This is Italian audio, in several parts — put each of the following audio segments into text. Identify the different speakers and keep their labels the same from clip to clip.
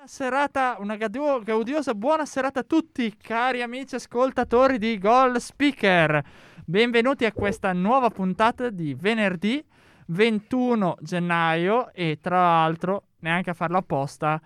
Speaker 1: Una serata, una gaudio- gaudiosa buona serata a tutti, cari amici ascoltatori di Goal Speaker. Benvenuti a questa nuova puntata di venerdì 21 gennaio e tra l'altro, neanche a farlo apposta,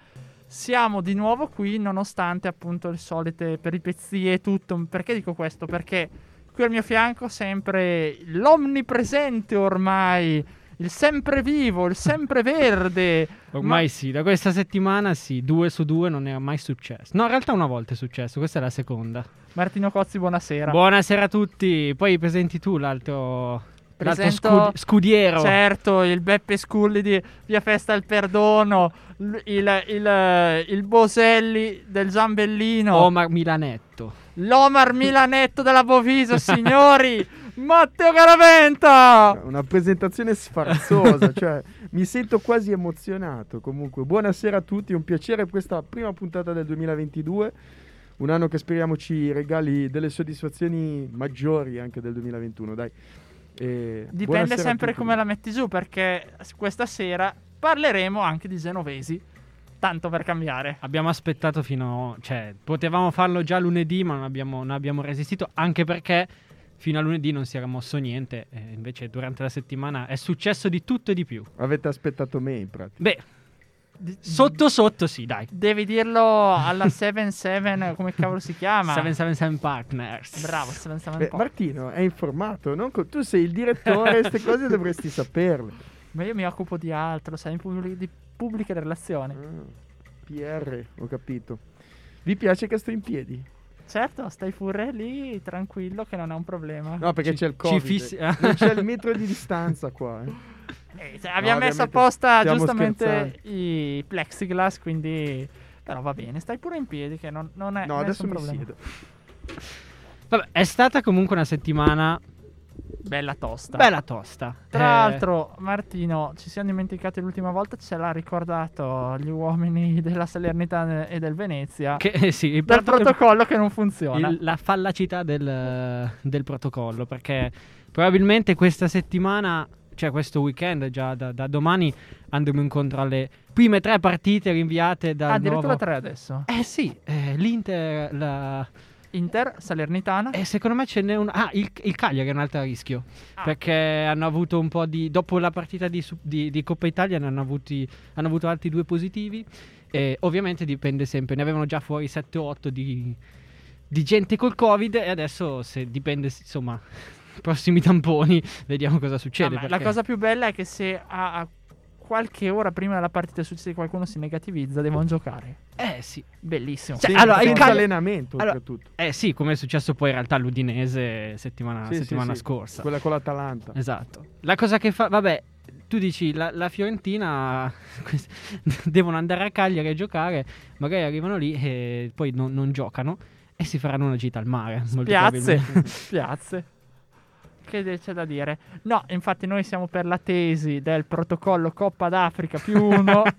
Speaker 1: siamo di nuovo qui nonostante appunto le solite peripezie e tutto. Perché dico questo? Perché qui al mio fianco sempre l'omnipresente ormai, il semprevivo, il sempreverde.
Speaker 2: Ormai sì, da questa settimana sì, due su due non era mai successo. No, in realtà una volta è successo, questa è la seconda.
Speaker 1: Martino Cozzi, buonasera.
Speaker 2: Buonasera a tutti, poi presenti tu l'altro, l'altro scudi- scudiero.
Speaker 1: Certo, il Beppe Sculli di Via Festa al Perdono, l- il, il- il Boselli del Zambellino,
Speaker 2: Omar Milanetto.
Speaker 1: l'Omar Milanetto della Bovisa, signori, Matteo Garaventa!
Speaker 3: Una presentazione sfarzosa, cioè mi sento quasi emozionato. Comunque, buonasera a tutti, è un piacere questa prima puntata del 2022. Un anno che speriamo ci regali delle soddisfazioni maggiori anche del 2021, dai. E
Speaker 1: Dipende sempre come la metti giù, perché questa sera parleremo anche di genovesi, tanto per cambiare.
Speaker 2: Abbiamo aspettato fino... cioè, potevamo farlo già lunedì, ma non abbiamo, non abbiamo resistito, anche perché fino a lunedì non si era mosso niente, e invece durante la settimana è successo di tutto e di più.
Speaker 3: Avete aspettato me in pratica.
Speaker 2: Beh,
Speaker 1: D-
Speaker 2: sotto sotto sì, dai.
Speaker 1: Devi dirlo alla 7-7, come cavolo si chiama?
Speaker 2: 777 Partners.
Speaker 1: Bravo, 7-7
Speaker 3: Beh, Martino è informato, non co- tu sei il direttore, queste cose dovresti saperle.
Speaker 1: Ma io mi occupo di altro, sai, pubblic- di pubbliche relazioni.
Speaker 3: Ah, PR, ho capito. Vi piace che sto in piedi?
Speaker 1: Certo, stai pure lì tranquillo che non è un problema.
Speaker 3: No, perché
Speaker 2: Ci-
Speaker 3: c'è il Covid.
Speaker 2: fissi-
Speaker 3: Non c'è il metro di distanza qua. eh.
Speaker 1: Eh, cioè, abbiamo
Speaker 3: No,
Speaker 1: messo apposta giustamente
Speaker 3: scherzando.
Speaker 1: i plexiglass, quindi... Però va bene, stai pure in piedi che non, non è
Speaker 3: No, adesso
Speaker 1: nessun
Speaker 3: mi
Speaker 1: problema.
Speaker 3: siedo.
Speaker 2: Vabbè, è stata comunque una settimana
Speaker 1: Bella tosta.
Speaker 2: bella tosta.
Speaker 1: Tra
Speaker 2: Eh,
Speaker 1: l'altro, Martino, ci siamo dimenticati l'ultima volta, ce l'ha ricordato gli uomini della Salernitana e del Venezia.
Speaker 2: che, eh, sì, il
Speaker 1: del
Speaker 2: fatto che-
Speaker 1: protocollo che non funziona.
Speaker 2: il- la fallacità del, del protocollo, perché probabilmente questa settimana, cioè questo weekend, già da, da domani andremo incontro alle prime tre partite rinviate dal
Speaker 1: Ah, addirittura
Speaker 2: nuovo...
Speaker 1: tre adesso.
Speaker 2: Eh sì, eh, l'Inter, la...
Speaker 1: Inter, Salernitana.
Speaker 2: e secondo me ce n'è un... Ah, il, il Cagliari è un altro rischio,
Speaker 1: Ah.
Speaker 2: perché hanno avuto un po' di... Dopo la partita di, di- di Coppa Italia ne hanno, avuti, hanno avuto altri due positivi e ovviamente dipende sempre, ne avevano già fuori 7-8 di, di gente col Covid e adesso se dipende, insomma, prossimi tamponi, vediamo cosa
Speaker 1: Ah,
Speaker 2: succede.
Speaker 1: la
Speaker 2: perché-
Speaker 1: cosa più bella è che se a, a qualche ora prima della partita succede qualcuno si negativizza, devono giocare.
Speaker 2: Eh sì,
Speaker 1: Bellissimo.
Speaker 2: Cioè,
Speaker 3: Senza-
Speaker 2: allora,
Speaker 3: senza
Speaker 2: Cagliari-
Speaker 3: allenamento,
Speaker 2: Allora,
Speaker 3: oltretutto.
Speaker 2: eh sì, come è successo poi in realtà all'Udinese settimana,
Speaker 3: Sì, sì,
Speaker 2: settimana
Speaker 3: sì.
Speaker 2: scorsa.
Speaker 3: Quella con l'Atalanta.
Speaker 2: Esatto. La cosa che fa, vabbè, tu dici la, la Fiorentina devono andare a Cagliari a giocare, magari arrivano lì e poi non, non giocano e si faranno una gita al mare.
Speaker 1: Piazze. Piazze. Che c'è da dire? No, infatti noi siamo per la tesi del protocollo Coppa d'Africa più uno.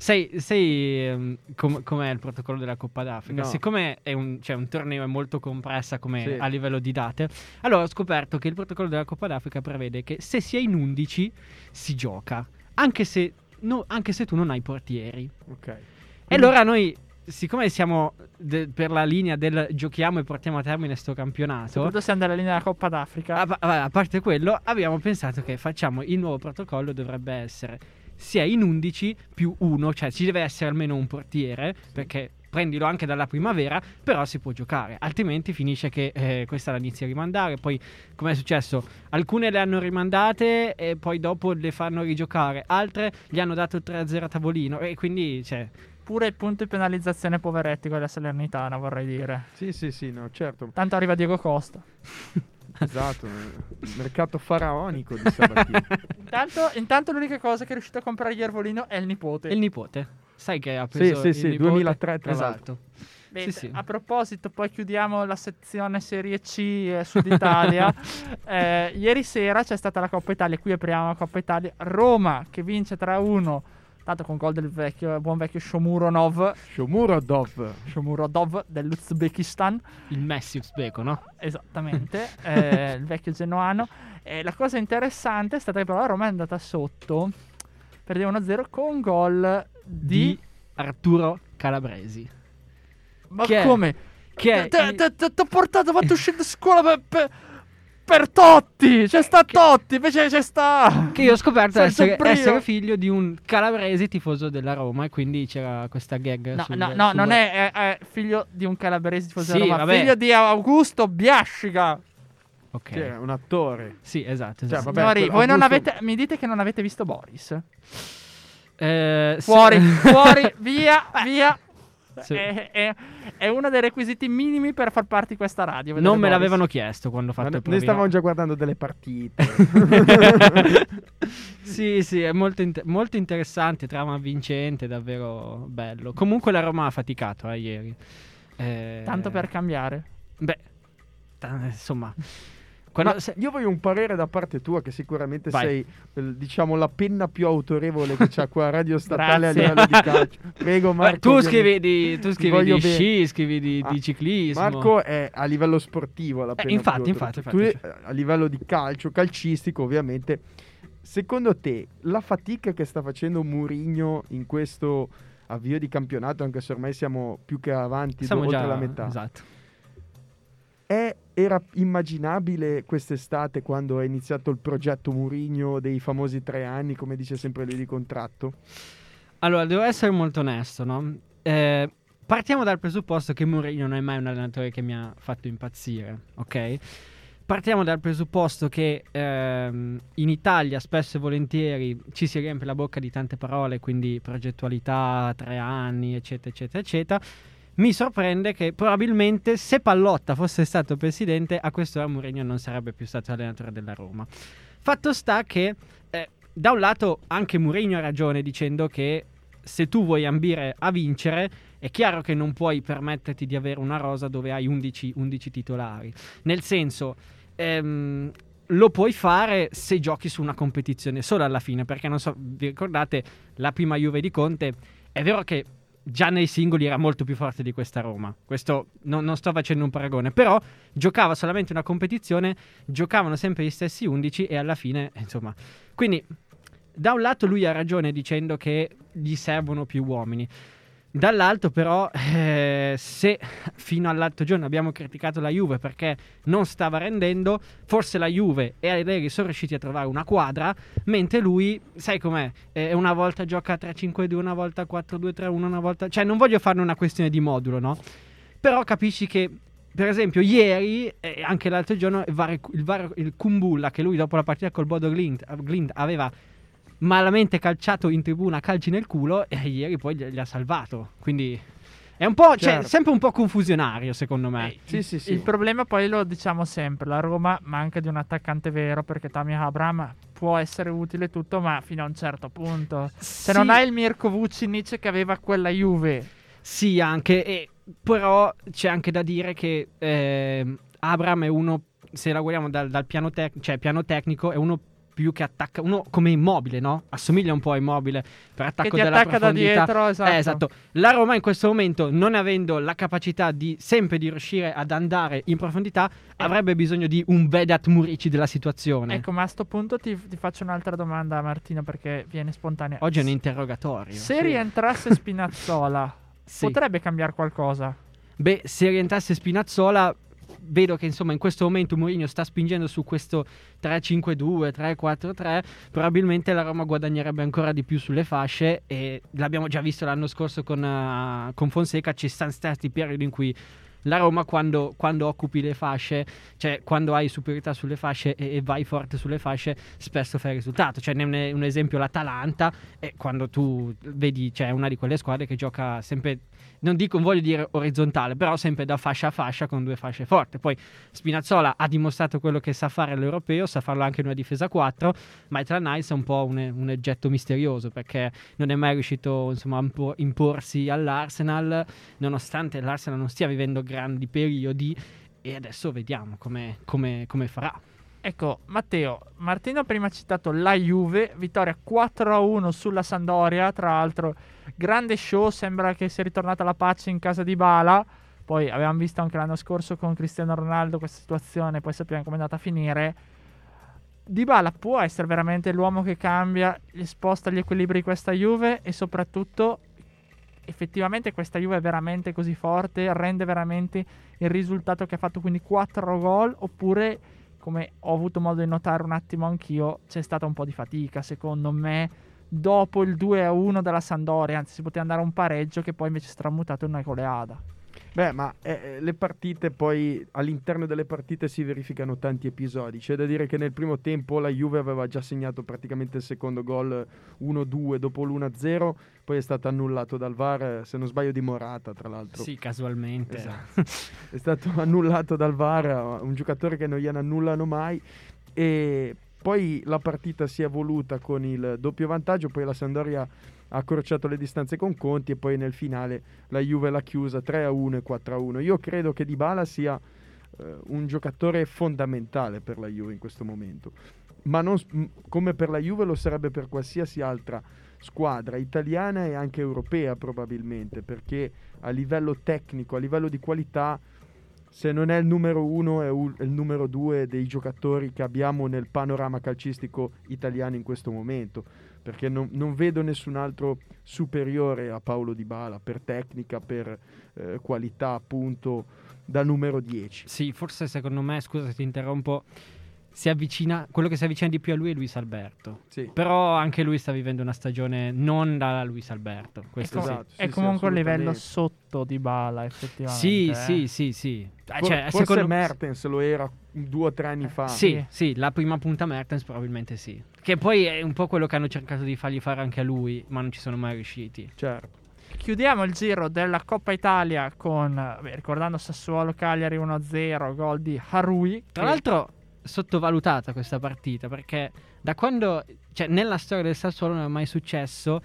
Speaker 2: Sai, sai ehm, com- com'è il protocollo della Coppa d'Africa?
Speaker 3: No.
Speaker 2: Siccome è un, cioè, un torneo è molto compressa come
Speaker 3: Sì.
Speaker 2: a livello di date, allora ho scoperto che il protocollo della Coppa d'Africa prevede che se si è in 11 si gioca, anche se, no- anche se tu non hai portieri.
Speaker 3: Ok.
Speaker 2: E allora noi, siccome siamo de- per la linea del giochiamo e portiamo a termine sto campionato,
Speaker 1: Soprattutto siamo dalla linea della Coppa d'Africa.
Speaker 2: a, a- a parte quello, abbiamo pensato che facciamo il nuovo protocollo dovrebbe essere si è in 11 più 1, cioè ci deve essere almeno un portiere, perché prendilo anche dalla primavera, però si può giocare, altrimenti finisce che eh, questa la inizi a rimandare, poi come è successo, alcune le hanno rimandate e poi dopo le fanno rigiocare, altre gli hanno dato 3-0 a tavolino e quindi cioè,
Speaker 1: Pure il punto di penalizzazione poveretti con la Salernitana, vorrei dire.
Speaker 3: Sì, sì, sì, no, certo.
Speaker 1: Tanto arriva Diego Costa.
Speaker 3: Esatto, il mercato faraonico di Sabatini.
Speaker 1: Intanto, intanto l'unica cosa che è riuscito a comprare Iervolino è il nipote.
Speaker 2: Il nipote. Sai che ha
Speaker 3: Sì,
Speaker 2: preso
Speaker 3: sì,
Speaker 2: il
Speaker 3: sì,
Speaker 2: nipote?
Speaker 3: 2003 tra l'altro.
Speaker 2: Esatto.
Speaker 1: Mentre,
Speaker 2: sì, sì.
Speaker 1: A proposito, poi chiudiamo la sezione Serie C eh, Sud Italia. Eh, ieri sera c'è stata la Coppa Italia, qui apriamo la Coppa Italia. Roma che vince 3-1, tanto con gol del vecchio, buon vecchio Shomuronov,
Speaker 3: Shomurodov.
Speaker 1: Shomurodov dell'Uzbekistan.
Speaker 2: Il Messi uzbeko, no?
Speaker 1: Esattamente, eh, il vecchio genuano. E la cosa interessante è stata che però la Roma è andata sotto, perdeva 1-0 con gol di...
Speaker 2: Di Arturo Calabresi.
Speaker 1: Ma
Speaker 2: che
Speaker 1: come?
Speaker 2: Che è il-
Speaker 1: Ti ho portato, fatto uscire da scuola per, per, Totti! C'è sta Totti, invece c'è sta...
Speaker 2: Che io ho scoperto essere, essere figlio di un calabrese tifoso della Roma e quindi c'era questa gag.
Speaker 1: No,
Speaker 2: sul-
Speaker 1: no, no,
Speaker 2: sul-
Speaker 1: non è, è- è figlio di un calabrese tifoso
Speaker 2: Sì,
Speaker 1: della Roma,
Speaker 2: vabbè.
Speaker 1: figlio di Augusto Biascica.
Speaker 2: Ok.
Speaker 3: Che è un attore.
Speaker 2: Sì, esatto.
Speaker 3: Cioè,
Speaker 2: esatto.
Speaker 3: vabbè,
Speaker 1: Signori, voi non
Speaker 3: Augusto-
Speaker 1: avete, mi dite che non avete visto Boris?
Speaker 2: Eh.
Speaker 1: Fuori, fuori, via, via.
Speaker 2: Sì.
Speaker 1: È, è- è uno dei requisiti minimi per far parte di questa radio.
Speaker 2: Non me
Speaker 1: Boris.
Speaker 2: l'avevano chiesto quando ho
Speaker 3: Ma
Speaker 2: fatto
Speaker 3: no-
Speaker 2: il
Speaker 3: noi
Speaker 2: provino.
Speaker 3: stavamo già guardando delle partite.
Speaker 2: sì, sì, è molto, inte- molto interessante, trama vincente, davvero bello. Comunque la Roma ha faticato eh, ieri. Eh,
Speaker 1: Tanto per cambiare.
Speaker 2: Beh, ta- insomma... Quando
Speaker 3: Ma
Speaker 2: se-
Speaker 3: io voglio un parere da parte tua, che sicuramente
Speaker 2: Vai.
Speaker 3: sei, eh, diciamo, la penna più autorevole che c'è qua a Radio Statale a livello di calcio. Prego, Marco.
Speaker 2: tu scrivi di, tu scrivi di sci, scrivi di,
Speaker 3: Ah,
Speaker 2: di ciclismo.
Speaker 3: Marco è a livello sportivo la
Speaker 2: Eh,
Speaker 3: penna
Speaker 2: infatti,
Speaker 3: più
Speaker 2: infatti,
Speaker 3: autorevole.
Speaker 2: infatti,
Speaker 3: Tu eh, a livello di calcio, calcistico ovviamente. Secondo te la fatica che sta facendo Mourinho in questo avvio di campionato, anche se ormai siamo più che avanti,
Speaker 2: Siamo
Speaker 3: oltre
Speaker 2: già
Speaker 3: la metà,
Speaker 2: Esatto.
Speaker 3: Era immaginabile quest'estate quando è iniziato il progetto Mourinho dei famosi tre anni, come dice sempre lui di contratto?
Speaker 2: Allora, devo essere molto onesto, no? Eh, partiamo dal presupposto che Mourinho non è mai un allenatore che mi ha fatto impazzire, ok? Partiamo dal presupposto che ehm, in Italia spesso e volentieri ci si riempie la bocca di tante parole, quindi progettualità, tre anni, eccetera, eccetera, eccetera. Mi sorprende che probabilmente se Pallotta fosse stato presidente, a quest'ora Mourinho non sarebbe più stato allenatore della Roma. Fatto sta che, eh, da un lato, anche Mourinho ha ragione dicendo che se tu vuoi ambire a vincere, è chiaro che non puoi permetterti di avere una rosa dove hai 11, 11 titolari. Nel senso, ehm, lo puoi fare se giochi su una competizione solo alla fine, perché non so, vi ricordate la prima Juve di Conte? È vero che già nei singoli era molto più forte di questa Roma. Questo non, non sto facendo un paragone, però giocava solamente una competizione, giocavano sempre gli stessi 11 e alla fine, insomma. Quindi, da un lato lui ha ragione dicendo che gli servono più uomini. Dall'altro però, eh, se fino all'altro giorno abbiamo criticato la Juve perché non stava rendendo, forse la Juve e Allegri sono riusciti a trovare una quadra, mentre lui, sai com'è, eh, una volta gioca a 3-5-2, una volta a 4-2-3-1, una volta... Cioè non voglio farne una questione di modulo, no? Però capisci che, per esempio, ieri e anche l'altro giorno il, Var- il, Var- il Kumbulla, che lui dopo la partita col Bodo Glimt, Glimt aveva malamente calciato in tribuna calci nel culo e ieri poi gli, ha salvato. Quindi è un po', cioè,
Speaker 3: Certo.
Speaker 2: sempre un po' confusionario secondo me.
Speaker 1: Eh,
Speaker 3: Sì, sì, sì.
Speaker 1: Il problema poi lo diciamo sempre, la Roma manca di un attaccante vero perché Tammy Abraham può essere utile tutto ma fino a un certo punto. Se
Speaker 2: Sì.
Speaker 1: non hai il Mirko Vucinic che aveva quella Juve,
Speaker 2: Sì, anche, e, però c'è anche da dire che ehm, Abram è uno, se la guardiamo dal, dal piano, tec- cioè, piano tecnico, è uno più che attacca, uno come immobile, no? Assomiglia un po' a immobile per attacco
Speaker 1: che ti
Speaker 2: della
Speaker 1: attacca da dietro, esatto.
Speaker 2: Eh, esatto. La Roma in questo momento, non avendo la capacità di sempre di riuscire ad andare in profondità, avrebbe bisogno di un Vedat Murici della situazione.
Speaker 1: Ecco, ma a sto punto ti, ti faccio un'altra domanda Martino perché viene spontanea.
Speaker 2: Oggi è un interrogatorio.
Speaker 1: Se
Speaker 2: Sì.
Speaker 1: rientrasse Spinazzola,
Speaker 2: Sì.
Speaker 1: potrebbe cambiare qualcosa?
Speaker 2: Beh, se rientrasse Spinazzola, vedo che insomma in questo momento Mourinho sta spingendo su questo 3-5-2, 3-4-3. Probabilmente la Roma guadagnerebbe ancora di più sulle fasce. E l'abbiamo già visto l'anno scorso con, eh, con Fonseca. Ci sono stati periodi in cui la Roma, quando, quando occupi le fasce, cioè quando hai superiorità sulle fasce e, e vai forte sulle fasce, spesso fai risultato. Cioè, ne è un, esempio l'Atalanta. E quando tu vedi, cioè, una di quelle squadre che gioca sempre non dico, voglio dire orizzontale, però sempre da fascia a fascia con due fasce forti. Poi Spinazzola ha dimostrato quello che sa fare all'europeo, sa farlo anche in una difesa a 4, Maitland Nice è un po' un, un oggetto misterioso perché non è mai riuscito insomma, a impo- imporsi all'Arsenal, nonostante l'Arsenal non stia vivendo grandi periodi e adesso vediamo come, come- come farà.
Speaker 1: Ecco, Matteo, Martino prima ha citato la Juve, vittoria 4-1 sulla Sandoria, tra l'altro grande show, sembra che sia ritornata la pace in casa di Bala, poi avevamo visto anche l'anno scorso con Cristiano Ronaldo questa situazione, poi sappiamo come è andata a finire. Dybala può essere veramente l'uomo che cambia, sposta gli equilibri di questa Juve e soprattutto effettivamente questa Juve è veramente così forte, rende veramente il risultato che ha fatto quindi 4 gol oppure come ho avuto modo di notare un attimo anch'io, c'è stata un po' di fatica, secondo me, dopo il 2-1 della Sandoria, anzi si poteva andare a un pareggio che poi invece è tramutato in una goleada.
Speaker 3: Beh, ma eh, le partite poi all'interno delle partite si verificano tanti episodi. C'è da dire che nel primo tempo la Juve aveva già segnato praticamente il secondo gol 1-2 dopo l'1-0, poi è stato annullato dal VAR, se non sbaglio di Morata, tra l'altro.
Speaker 2: Sì, casualmente.
Speaker 3: Esatto. è stato annullato dal VAR, un giocatore che non gliene annullano mai e poi la partita si è evoluta con il doppio vantaggio, poi la Sandoria ha accorciato le distanze con Conti e poi nel finale la Juve l'ha chiusa 3-1 e 4-1. Io credo che Dybala sia eh, un giocatore fondamentale per la Juve in questo momento, ma non, come per la Juve lo sarebbe per qualsiasi altra squadra italiana e anche europea probabilmente, perché a livello tecnico, a livello di qualità, se non è il numero uno è, u- il numero due dei giocatori che abbiamo nel panorama calcistico italiano in questo momento, perché non, non vedo nessun altro superiore a Paolo Di Bala per tecnica, per eh, qualità appunto da numero 10.
Speaker 2: Sì, forse secondo me, scusa se ti interrompo, si avvicina, quello che si avvicina di più a lui è Luis Alberto.
Speaker 3: Sì.
Speaker 2: Però anche lui sta vivendo una stagione non da Luis Alberto.
Speaker 1: È,
Speaker 2: Questo
Speaker 1: com-
Speaker 2: sì.
Speaker 3: Esatto, sì,
Speaker 1: è
Speaker 3: sì,
Speaker 1: comunque un livello sotto di Bala, effettivamente.
Speaker 2: Sì,
Speaker 1: eh.
Speaker 2: sì, sì, sì. Eh,
Speaker 3: For-
Speaker 2: cioè,
Speaker 3: forse
Speaker 2: secondo-
Speaker 3: Mertens lo era due o tre anni fa.
Speaker 2: Sì,
Speaker 1: Sì.
Speaker 2: sì, la prima punta Mertens probabilmente sì. Che poi è un po' quello che hanno cercato di fargli fare anche a lui, ma non ci sono mai riusciti.
Speaker 3: Certo.
Speaker 1: Chiudiamo il giro della Coppa Italia con, beh, ricordando Sassuolo Cagliari 1-0, gol di Harui.
Speaker 2: Tra l'altro sottovalutata questa partita perché da quando, cioè nella storia del Sassuolo non è mai successo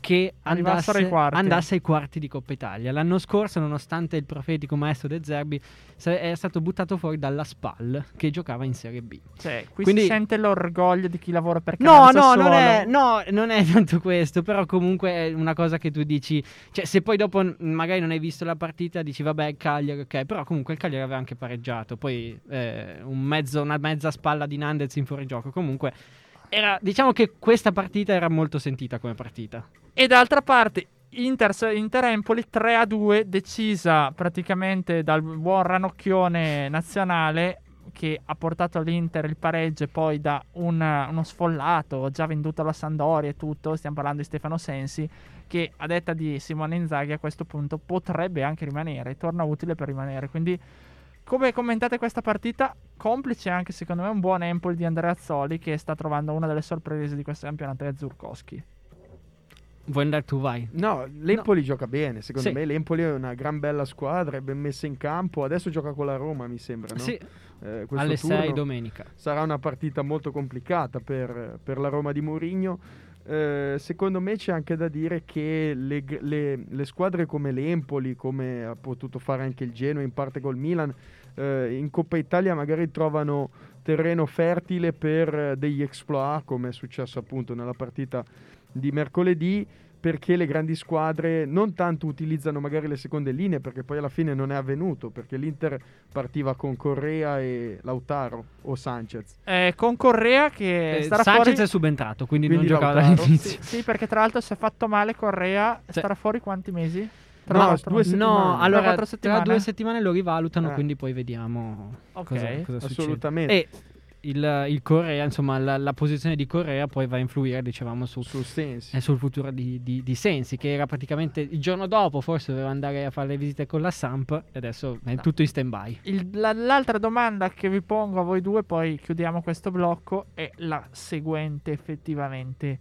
Speaker 2: che andasse,
Speaker 1: ai quarti.
Speaker 2: andasse ai quarti di Coppa Italia. L'anno scorso, nonostante il profetico maestro De Zerbi, è stato buttato fuori dalla SPAL che giocava in Serie B.
Speaker 1: Cioè, qui
Speaker 2: Quindi-
Speaker 1: si sente l'orgoglio di chi lavora per
Speaker 2: No,
Speaker 1: Canale
Speaker 2: no,
Speaker 1: Sassuolo.
Speaker 2: non è, no, non è tanto questo, però comunque è una cosa che tu dici, cioè se poi dopo magari non hai visto la partita dici vabbè il Cagliari, ok, però comunque il Cagliari aveva anche pareggiato, poi eh, un mezzo, una mezza spalla di Nandez in fuorigioco, comunque era, diciamo che questa partita era molto sentita come partita.
Speaker 1: E d'altra parte, Inter, Inter Empoli 3-2, decisa praticamente dal buon ranocchione nazionale che ha portato all'Inter il pareggio e poi da un- uno sfollato, già venduto alla Sandoria e tutto, stiamo parlando di Stefano Sensi, che a detta di Simone Inzaghi a questo punto potrebbe anche rimanere, torna utile per rimanere. Quindi come commentate questa partita? Complice anche secondo me un buon Empoli di Andrea Azzoli che sta trovando una delle sorprese di questo campionato è Zurkowski.
Speaker 2: Vuoi andare tu, vai.
Speaker 3: No, l'Empoli gioca bene, secondo
Speaker 2: Sì.
Speaker 3: me l'Empoli è una gran bella squadra, è ben messa in campo, adesso gioca con la Roma mi sembra, no?
Speaker 2: Sì,
Speaker 3: Eh,
Speaker 2: alle 6
Speaker 3: turno
Speaker 2: domenica.
Speaker 3: sarà una partita molto complicata per, per la Roma di Mourinho. Eh, secondo me c'è anche da dire che le, le- le squadre come l'Empoli, come ha potuto fare anche il Genoa, in parte col Milan, eh, in Coppa Italia magari trovano terreno fertile per degli exploit, come è successo appunto nella partita di mercoledì, perché le grandi squadre non tanto utilizzano magari le seconde linee, perché poi alla fine non è avvenuto, perché l'Inter partiva con Correa e Lautaro o Sanchez.
Speaker 1: Eh, con Correa che
Speaker 2: Eh,
Speaker 1: starà
Speaker 2: Sanchez
Speaker 1: fuori
Speaker 2: è subentrato, quindi,
Speaker 3: Quindi
Speaker 2: non giocava
Speaker 3: Lautaro.
Speaker 2: dall'inizio.
Speaker 1: Sì, perché tra l'altro si è fatto male Correa,
Speaker 2: Sì.
Speaker 1: starà fuori quanti mesi? Tra
Speaker 3: No, due settimane.
Speaker 2: No, allora tra
Speaker 1: settimane?
Speaker 2: due settimane lo rivalutano,
Speaker 3: Eh.
Speaker 2: quindi poi vediamo
Speaker 1: Ok,
Speaker 2: cosa, cosa succede.
Speaker 3: Assolutamente.
Speaker 2: E il, il Corea, insomma, la, la posizione di Corea poi va a influire, dicevamo, su,
Speaker 3: sul Sensi.
Speaker 2: eh, sul futuro di, di- di Sensi, che era praticamente il giorno dopo, forse doveva andare a fare le visite con la Samp, e adesso è
Speaker 1: No.
Speaker 2: tutto in stand-by.
Speaker 1: Il- la- l'altra domanda che vi pongo a voi due, poi chiudiamo questo blocco, è la seguente effettivamente.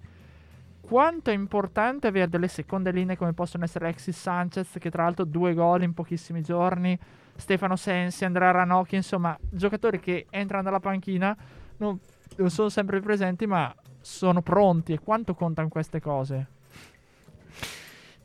Speaker 1: quanto è importante avere delle seconde linee come possono essere Alexis Sanchez, che tra l'altro due gol in pochissimi giorni, Stefano Sensi, Andrea Ranocchi, insomma, giocatori che entrano dalla panchina non, non sono sempre presenti, ma sono pronti. E quanto contano queste cose?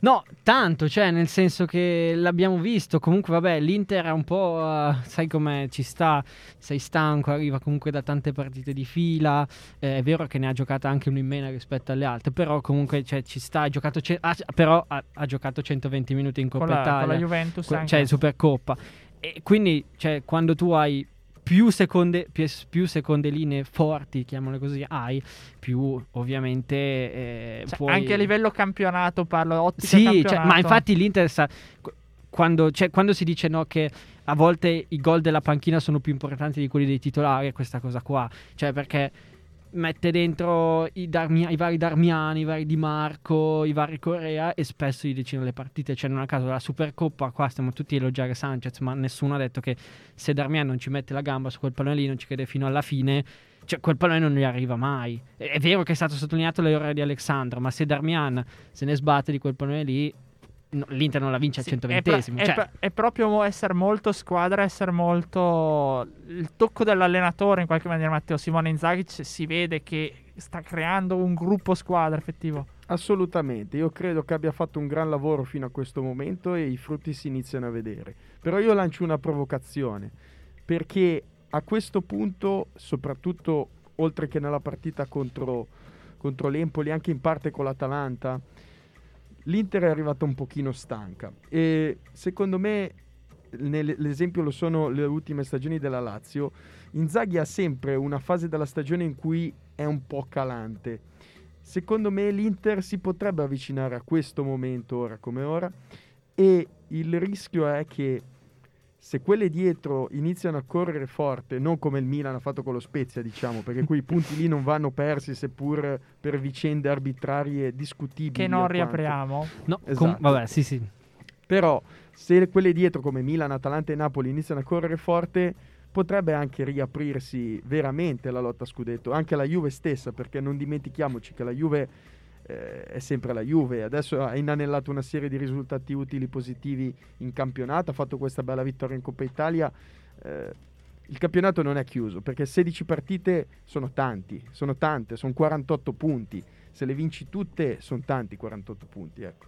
Speaker 2: No, tanto, cioè, nel senso che l'abbiamo visto. Comunque, vabbè, l'Inter è un po'. uh, sai come ci sta, sei stanco, arriva comunque da tante partite di fila. eh, è vero che ne ha giocata anche uno in meno rispetto alle altre, però comunque cioè, ci sta. Ha giocato, ce- ha- però ha, ha giocato 120 minuti in Coppa
Speaker 1: Con la, con
Speaker 2: Italia,
Speaker 1: la Juventus anche.
Speaker 2: cioè Supercoppa. E quindi, cioè, quando tu hai più seconde, più, più seconde linee forti, chiamale così, hai, più ovviamente eh,
Speaker 1: Cioè,
Speaker 2: puoi...
Speaker 1: Anche a livello campionato parlo, ottica
Speaker 2: Sì, cioè,
Speaker 1: campionato.
Speaker 2: ma infatti l'Inter qu- quando, cioè, quando si dice no, che a volte i gol della panchina sono più importanti di quelli dei titolari, è questa cosa qua. Cioè, perché mette dentro i, Darmia- i vari Darmiani, i vari Di Marco, i vari Correa e spesso gli decidono le partite. Cioè, non a caso la Supercoppa, qua stiamo tutti a elogiare Sanchez, ma nessuno ha detto che se Darmian non ci mette la gamba su quel pallone lì, non ci crede fino alla fine, cioè quel pallone non gli arriva mai. È è vero che è stato sottolineato l'errore di Alexandro, ma se Darmian se ne sbatte di quel pallone lì, no, l'Inter non la vince al
Speaker 1: Sì, è, pro-
Speaker 2: 120esimo.
Speaker 1: è
Speaker 2: Cioè,
Speaker 1: pro- è proprio essere molto squadra, essere molto il tocco dell'allenatore in qualche maniera. Matteo Simone Inzaghi si vede che sta creando un gruppo squadra effettivo.
Speaker 3: Assolutamente, io credo che abbia fatto un gran lavoro fino a questo momento e i frutti si iniziano a vedere. Però io lancio una provocazione, perché a questo punto, soprattutto oltre che nella partita contro, contro l'Empoli, anche in parte con l'Atalanta, l'Inter è arrivata un pochino stanca e secondo me l'esempio lo sono le ultime stagioni della Lazio. Inzaghi ha sempre una fase della stagione in cui è un po' calante. Secondo me l'Inter si potrebbe avvicinare a questo momento ora come ora e il rischio è che se quelle dietro iniziano a correre forte, non come il Milan ha fatto con lo Spezia, diciamo, perché quei punti lì non vanno persi seppur per vicende arbitrarie discutibili.
Speaker 1: Che non riapriamo.
Speaker 2: no,
Speaker 3: esatto.
Speaker 2: com- vabbè, sì, sì.
Speaker 3: Però se quelle dietro come Milan, Atalanta e Napoli iniziano a correre forte, potrebbe anche riaprirsi veramente la lotta a scudetto, anche la Juve stessa, perché non dimentichiamoci che la Juve eh, è sempre la Juve, adesso ha inanellato una serie di risultati utili positivi in campionato, ha fatto questa bella vittoria in Coppa Italia. eh, il campionato non è chiuso perché 16 partite sono tanti, sono tante, sono 48 punti. Se le vinci tutte, sono tanti 48 punti. Ecco.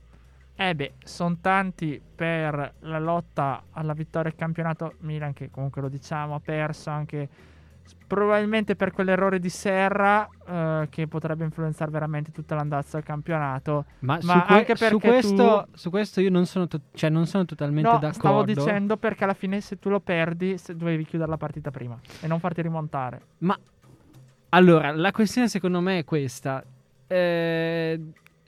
Speaker 1: Eh beh, sono tanti per la lotta alla vittoria del campionato. Milan che comunque lo diciamo ha perso anche probabilmente per quell'errore di Serra eh, che potrebbe influenzare veramente tutta l'andazza del campionato.
Speaker 2: Ma,
Speaker 1: Ma
Speaker 2: su, que-
Speaker 1: anche
Speaker 2: su
Speaker 1: perché
Speaker 2: questo, su questo io non sono, to- cioè, non sono totalmente
Speaker 1: No,
Speaker 2: d'accordo.
Speaker 1: stavo dicendo perché alla fine se tu lo perdi se dovevi chiudere la partita prima e non farti rimontare.
Speaker 2: Ma allora, la questione secondo me è questa. Eh,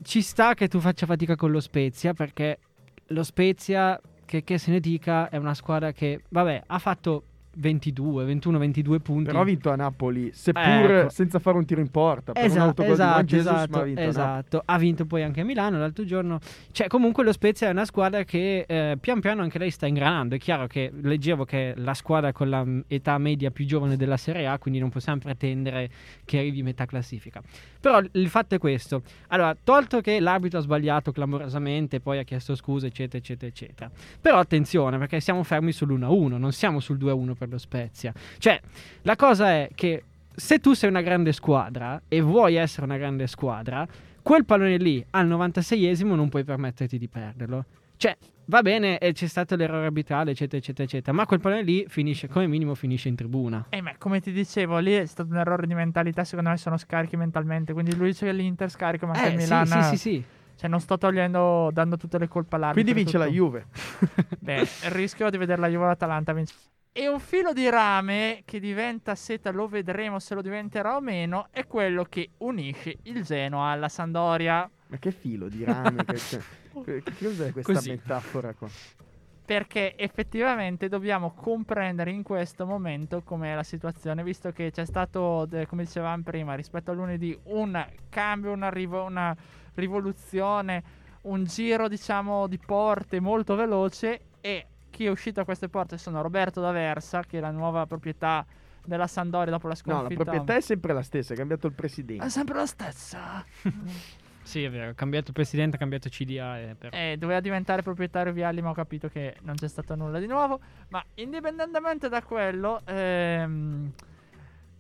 Speaker 2: ci sta che tu faccia fatica con lo Spezia perché lo Spezia, che, che se ne dica, è una squadra che, vabbè, ha fatto 22, 21, 22 punti.
Speaker 3: Però ha vinto a Napoli, seppur
Speaker 2: Ecco.
Speaker 3: senza fare un tiro in porta. Per un
Speaker 2: Esatto,
Speaker 3: di
Speaker 2: esatto,
Speaker 3: Jesus,
Speaker 2: esatto,
Speaker 3: ha vinto
Speaker 2: esatto. Ha vinto poi anche a Milano l'altro giorno. Cioè, comunque lo Spezia è una squadra che eh, pian piano anche lei sta ingranando. È chiaro che leggevo che è la squadra con la mm, media più giovane della Serie A, quindi non possiamo pretendere che arrivi metà classifica. Però il fatto è questo. Allora, tolto che l'arbitro ha sbagliato clamorosamente, poi ha chiesto scuse, eccetera, eccetera, eccetera. Però attenzione, perché siamo fermi sull'1-1, non siamo sul 2-1 per lo Spezia. Cioè, la cosa è che se tu sei una grande squadra e vuoi essere una grande squadra, quel pallone lì al 96esimo non puoi permetterti di perderlo. Cioè, va bene, e c'è stato l'errore arbitrale, eccetera, eccetera, eccetera, ma quel pallone lì finisce, come minimo, finisce in tribuna.
Speaker 1: E ma come ti dicevo, lì è stato un errore di mentalità. Secondo me sono scarichi mentalmente. Quindi lui dice che l'Inter scarica, ma anche il
Speaker 2: Eh, sì, sì, sì, sì.
Speaker 1: Cioè, non sto togliendo, dando tutte le colpe all'arbitro.
Speaker 3: Quindi vince
Speaker 1: tutto.
Speaker 3: la Juve.
Speaker 1: Beh, il rischio di vedere la Juve e l'Atalanta vincere. E un filo di rame che diventa seta, lo vedremo se lo diventerà o meno, è quello che unisce il Genoa alla Sandoria.
Speaker 3: Ma che filo di rame. che, che- che- cos'è questa
Speaker 2: Così.
Speaker 3: metafora qua?
Speaker 1: Perché effettivamente dobbiamo comprendere in questo momento com'è la situazione, visto che c'è stato, de- come dicevamo prima, rispetto a lunedì, un cambio, una, rivo- una rivoluzione, un giro, diciamo, di porte molto veloce e chi è uscito a queste porte sono Roberto D'Aversa, che è la nuova proprietà della Sandoria dopo la
Speaker 3: No, la
Speaker 1: sconfitta.
Speaker 3: proprietà è sempre la stessa, è cambiato il presidente.
Speaker 1: È sempre la stessa.
Speaker 2: Sì, è vero, ha cambiato presidente, ha cambiato CDA. E però.
Speaker 1: Eh, doveva diventare proprietario Vialli, ma ho capito che non c'è stato nulla di nuovo. Ma indipendentemente da quello, ehm,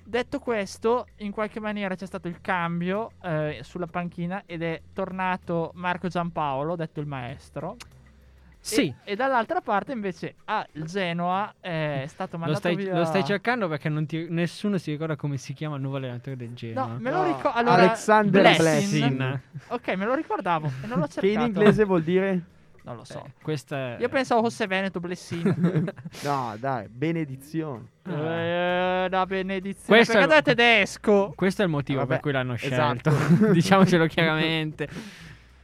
Speaker 1: detto questo, in qualche maniera c'è stato il cambio eh, sulla panchina ed è tornato Marco Giampaolo, detto il maestro.
Speaker 2: Sì,
Speaker 1: E, e dall'altra parte invece al Genoa eh, è stato
Speaker 2: lo
Speaker 1: mandato
Speaker 2: stai,
Speaker 1: via...
Speaker 2: lo stai cercando perché non ti- nessuno si ricorda come si chiama il nuovo allenatore del Genoa.
Speaker 1: No, me lo
Speaker 3: No,
Speaker 1: ricordo. Allora,
Speaker 3: Alexander
Speaker 1: Blessing.
Speaker 2: Blessing.
Speaker 1: Ok, me lo ricordavo e non l'ho
Speaker 3: Che
Speaker 1: cercato.
Speaker 3: in inglese vuol dire?
Speaker 1: Non lo so.
Speaker 2: Eh, questa è...
Speaker 1: Io pensavo fosse Veneto Blessino.
Speaker 3: No, dai, benedizione.
Speaker 1: Eh, la benedizione.
Speaker 2: Questo
Speaker 1: Perché
Speaker 2: è-
Speaker 1: tedesco.
Speaker 2: Questo è il motivo
Speaker 3: Vabbè,
Speaker 2: per cui l'hanno
Speaker 3: esatto.
Speaker 2: scelto. Diciamocelo chiaramente.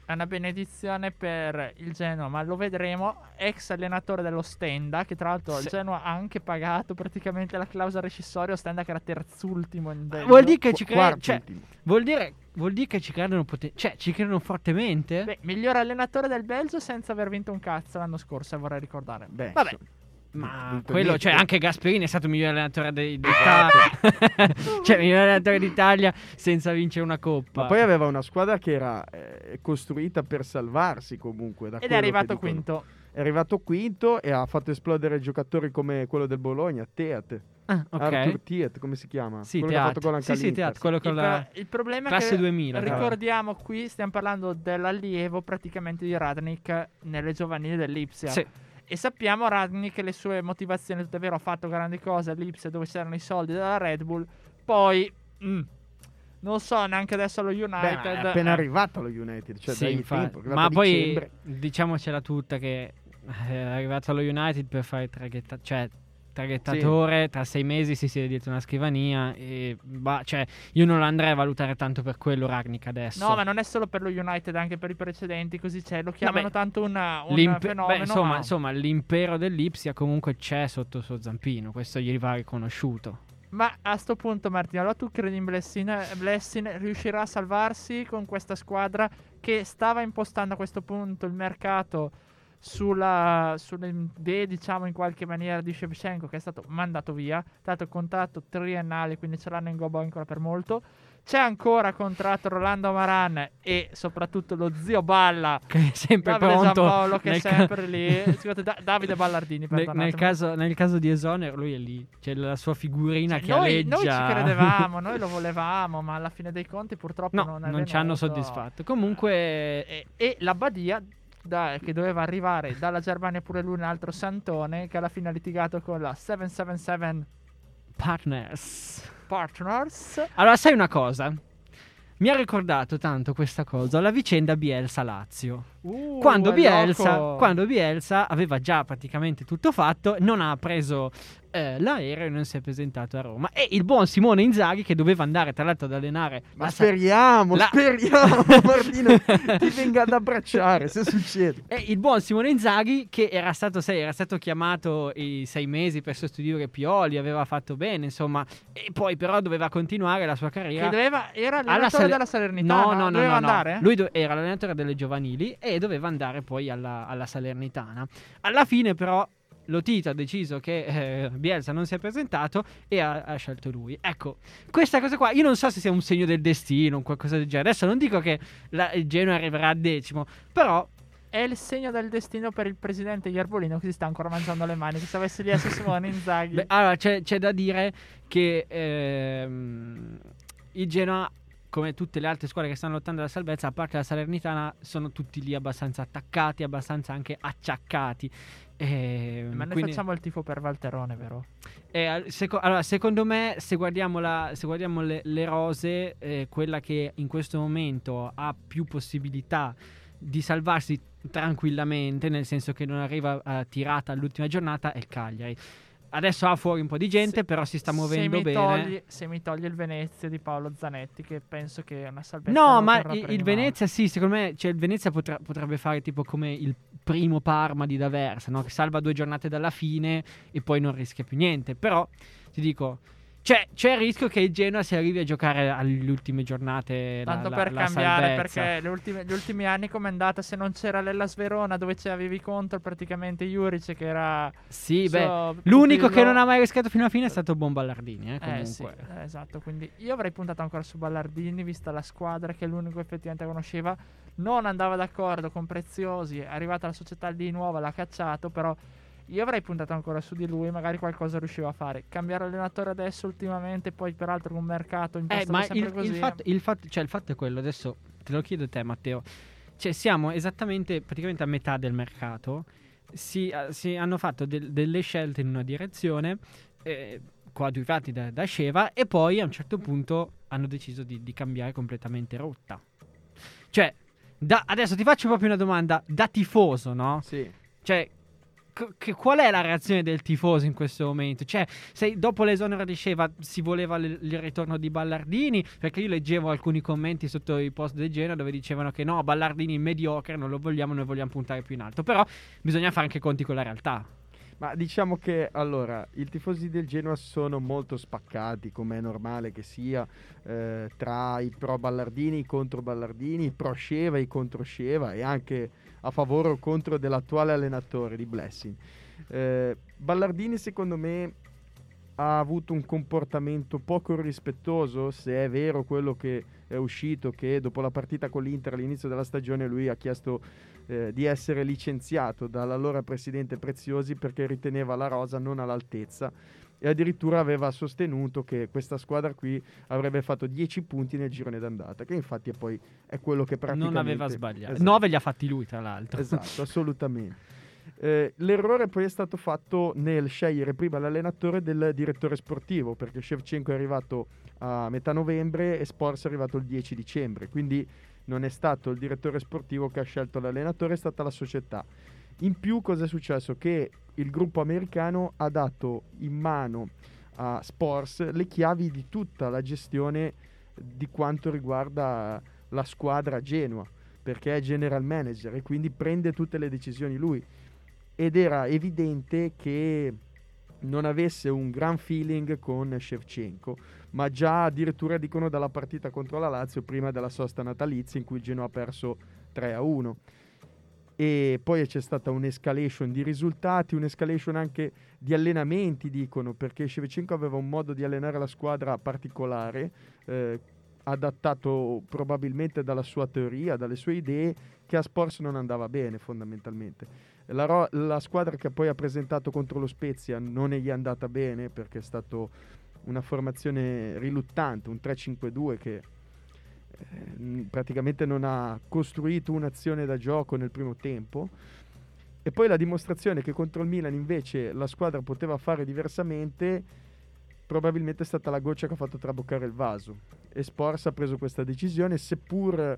Speaker 1: È una benedizione per il Genoa, ma lo vedremo. Ex allenatore dello Stenda, che tra l'altro il. Genoa ha anche pagato praticamente la clausola rescissoria. Stenda che era terzultimo in Belgio.
Speaker 2: Vuol dire che ci
Speaker 3: Qu-
Speaker 2: credono...
Speaker 3: quarto
Speaker 2: Cioè, vuol dire, vuol dire che ci credono poten- Cioè, ci credono fortemente?
Speaker 1: Beh, miglior allenatore del Belgio senza aver vinto un cazzo l'anno scorso, vorrei ricordare.
Speaker 3: Beh,
Speaker 1: Vabbè,
Speaker 3: insomma,
Speaker 2: Ma quello, cioè, anche Gasperini è stato il miglior allenatore d'Italia. cioè, il miglior allenatore d'Italia senza vincere una coppa.
Speaker 3: Ma poi aveva una squadra che era eh, costruita per salvarsi comunque. Da
Speaker 1: ed è
Speaker 3: che
Speaker 1: arrivato quinto.
Speaker 3: È arrivato quinto e ha fatto esplodere giocatori come quello del Bologna, Teat.
Speaker 2: Ah, ok.
Speaker 3: Arthur Teat, come si chiama?
Speaker 2: Sì,
Speaker 3: quello che ha
Speaker 2: Teat.
Speaker 3: anche
Speaker 2: Sì, sì. Teat, quello con
Speaker 1: Il,
Speaker 2: la...
Speaker 1: il problema è
Speaker 2: classe
Speaker 1: che
Speaker 2: 2000, tra
Speaker 1: ricordiamo qui stiamo parlando dell'allievo praticamente di Radnik nelle giovanili dell'Ipsia.
Speaker 2: Sì.
Speaker 1: E sappiamo Radnik le sue motivazioni, tutto è vero, ha fatto grandi cose all'Ipsia dove c'erano i soldi della Red Bull. Poi mm, non so neanche adesso allo
Speaker 3: Beh,
Speaker 1: United.
Speaker 3: ma è appena
Speaker 1: eh,
Speaker 3: arrivato allo United, cioè
Speaker 2: Sì,
Speaker 3: è arrivato
Speaker 2: Ma poi
Speaker 3: dicembre.
Speaker 2: diciamocela tutta che è arrivato allo United per fare traghetta- cioè traghettatore, tra sei mesi si siede dietro una scrivania e bah, cioè io non lo andrei a valutare tanto per quello Ragnick adesso.
Speaker 1: No, ma non è solo per lo United, anche per i precedenti, così c'è. Lo chiamano
Speaker 2: beh,
Speaker 1: tanto una, un fenomeno.
Speaker 2: beh, insomma,
Speaker 1: ma-
Speaker 2: insomma, l'impero dell'Ipsia comunque c'è sotto il suo zampino, questo gli va riconosciuto.
Speaker 1: Ma a sto punto, Martino, allora tu credi in Blessing, Blessing riuscirà a salvarsi con questa squadra che stava impostando a questo punto il mercato sulla, sulle idee, diciamo, in qualche maniera di Shevchenko che è stato mandato via, il contratto triennale, quindi ce l'hanno in gobbo ancora per molto. C'è ancora contratto Rolando Maran e soprattutto lo zio Balla,
Speaker 2: Che è sempre
Speaker 1: Davide
Speaker 2: pronto.
Speaker 1: Giampaolo, che è
Speaker 2: nel ca-
Speaker 1: sempre lì. Scusate, Da- Davide Ballardini, perdonatemi.
Speaker 2: nel caso, nel caso di Esoner, lui è lì. C'è la sua figurina che
Speaker 1: Cioè, noi,
Speaker 2: aleggia.
Speaker 1: noi ci credevamo, noi lo volevamo, ma alla fine dei conti purtroppo
Speaker 2: No,
Speaker 1: non
Speaker 2: non, ci hanno soddisfatto. Comunque,
Speaker 1: E, e la Badia, da- che doveva arrivare dalla Germania pure lui, un altro santone, che alla fine ha litigato con la 777
Speaker 2: partners.
Speaker 1: Partners.
Speaker 2: Allora, sai una cosa? Mi ha ricordato tanto questa cosa la vicenda Bielsa-Lazio.
Speaker 1: Uh,
Speaker 2: quando, Bielsa, quando Bielsa aveva già praticamente tutto fatto, non ha preso eh, l'aereo e non si è presentato a Roma. E il buon Simone Inzaghi, che doveva andare tra l'altro ad allenare
Speaker 3: Ma
Speaker 2: la
Speaker 3: speriamo,
Speaker 2: la-
Speaker 3: speriamo, Martino, ti venga ad abbracciare, se succede.
Speaker 2: E il buon Simone Inzaghi, che era stato, sai, era stato chiamato i sei mesi per sostituire Pioli, aveva fatto bene, insomma, e poi però doveva continuare la sua carriera.
Speaker 1: Che doveva, era
Speaker 2: alla
Speaker 1: l'allenatore
Speaker 2: Sale-
Speaker 1: della Salernitana.
Speaker 2: No, no, no,
Speaker 1: doveva
Speaker 2: no, no.
Speaker 1: andare?
Speaker 2: Lui do- era l'allenatore delle giovanili e doveva andare poi alla, alla Salernitana. Alla fine, però, Lotito ha deciso che eh, Bielsa non si è presentato e ha, ha scelto lui. Ecco, questa cosa qua, io non so se sia un segno del destino o qualcosa del genere. Adesso non dico che la, il Genoa arriverà a decimo, però
Speaker 1: È il segno del destino per il presidente Iervolino che si sta ancora mangiando le mani. Che se avesse lì a Simone Inzaghi.
Speaker 2: Beh, allora, c'è, c'è da dire che ehm, il Genoa, come tutte le altre squadre che stanno lottando alla salvezza, a parte la Salernitana, sono tutti lì abbastanza attaccati, abbastanza anche acciaccati. Ehm,
Speaker 1: Ma noi
Speaker 2: quindi-
Speaker 1: facciamo il tifo per Valterone, vero?
Speaker 2: eh, al- seco- allora, secondo me, se guardiamo, la- se guardiamo le, le rose, eh, quella che in questo momento ha più possibilità di salvarsi tranquillamente, nel senso che non arriva eh, tirata all'ultima giornata, è il Cagliari. Adesso ha fuori un po' di gente,
Speaker 1: Se-
Speaker 2: però si sta
Speaker 1: se
Speaker 2: muovendo
Speaker 1: mi
Speaker 2: bene.
Speaker 1: Togli, se mi togli il Venezia di Paolo Zanetti, che penso che è una salvezza.
Speaker 2: No, ma il, il. Venezia sì, secondo me cioè, il Venezia potrà- potrebbe fare tipo come il primo Parma di D'Aversa, no? che salva due giornate dalla fine e poi non rischia più niente. Però ti dico, Cioè, c'è il rischio che il Genoa si arrivi a giocare alle ultime giornate.
Speaker 1: Tanto
Speaker 2: la,
Speaker 1: per
Speaker 2: la- la
Speaker 1: cambiare,
Speaker 2: salvezza.
Speaker 1: perché le ultime- gli ultimi anni come è andata, se non c'era l'Ellas Verona dove ci avevi contro praticamente Juric che era...
Speaker 2: Sì,
Speaker 1: so,
Speaker 2: beh. L'unico che non ha mai rischiato fino alla fine è stato Bomballardini. Eh,
Speaker 1: Eh
Speaker 2: comunque.
Speaker 1: sì, eh, esatto, quindi io avrei puntato ancora su Ballardini, vista la squadra che è l'unico effettivamente conosceva. Non andava d'accordo con Preziosi, è arrivata la società lì nuova, l'ha cacciato, però io avrei puntato ancora su di lui, magari qualcosa riusciva a fare. Cambiare allenatore adesso ultimamente, poi peraltro con un mercato
Speaker 2: Eh,
Speaker 1: impostato
Speaker 2: ma
Speaker 1: sempre
Speaker 2: il,
Speaker 1: così.
Speaker 2: il fatto, il fatto- cioè, il fatto è quello, adesso te lo chiedo a te Matteo, cioè siamo esattamente praticamente a metà del mercato, si, eh, si hanno fatto del- delle scelte in una direzione, eh, coadiuvati da, da Sheva, e poi a un certo punto hanno deciso di, di cambiare completamente rotta. Cioè, da- adesso ti faccio proprio una domanda da tifoso, no?
Speaker 3: Sì.
Speaker 2: Cioè, che- qual è la reazione del tifoso in questo momento? Cioè, se dopo l'esonero di Sheva si voleva l- il ritorno di Ballardini, perché io leggevo alcuni commenti sotto i post del Genoa dove dicevano che no, Ballardini mediocre, non lo vogliamo, noi vogliamo puntare più in alto. Però bisogna fare anche conti con la realtà.
Speaker 3: Ma diciamo che allora i tifosi del Genoa sono molto spaccati, come è normale che sia, eh, tra i pro Ballardini, i contro Ballardini, i pro Sceva, i contro Sceva e anche a favore o contro dell'attuale allenatore di Blessing. Eh, Ballardini secondo me ha avuto un comportamento poco rispettoso, se è vero quello che è uscito, che dopo la partita con l'Inter all'inizio della stagione lui ha chiesto eh, di essere licenziato dall'allora presidente Preziosi perché riteneva la rosa non all'altezza e addirittura aveva sostenuto che questa squadra qui avrebbe fatto 10 punti nel girone d'andata, che infatti è poi è quello che praticamente
Speaker 2: Non aveva sbagliato.
Speaker 3: Esatto.
Speaker 2: 9 li ha fatti lui, tra l'altro.
Speaker 3: Esatto, assolutamente. Eh, l'errore poi è stato fatto nel scegliere prima l'allenatore del direttore sportivo, perché Shevchenko è arrivato a metà novembre e Spors è arrivato il 10 dicembre, quindi non è stato il direttore sportivo che ha scelto l'allenatore, è stata la società. In più cosa è successo? Che il gruppo americano ha dato in mano a Spors le chiavi di tutta la gestione di quanto riguarda la squadra Genoa, perché è general manager e quindi prende tutte le decisioni lui. Ed era evidente che non avesse un gran feeling con Shevchenko, ma già addirittura dicono dalla partita contro la Lazio prima della sosta natalizia in cui Genoa ha perso 3 a 1 e poi c'è stata un'escalation di risultati, un'escalation anche di allenamenti, dicono, perché Shevchenko aveva un modo di allenare la squadra particolare, eh, adattato probabilmente dalla sua teoria, dalle sue idee, che a Spors non andava bene fondamentalmente. La, ro- la squadra che poi ha presentato contro lo Spezia non gli è andata bene perché è stata una formazione riluttante, un 3-5-2 che eh, praticamente non ha costruito un'azione da gioco nel primo tempo. E poi la dimostrazione che contro il Milan invece la squadra poteva fare diversamente, probabilmente è stata la goccia che ha fatto traboccare il vaso. E Spors ha preso questa decisione, seppur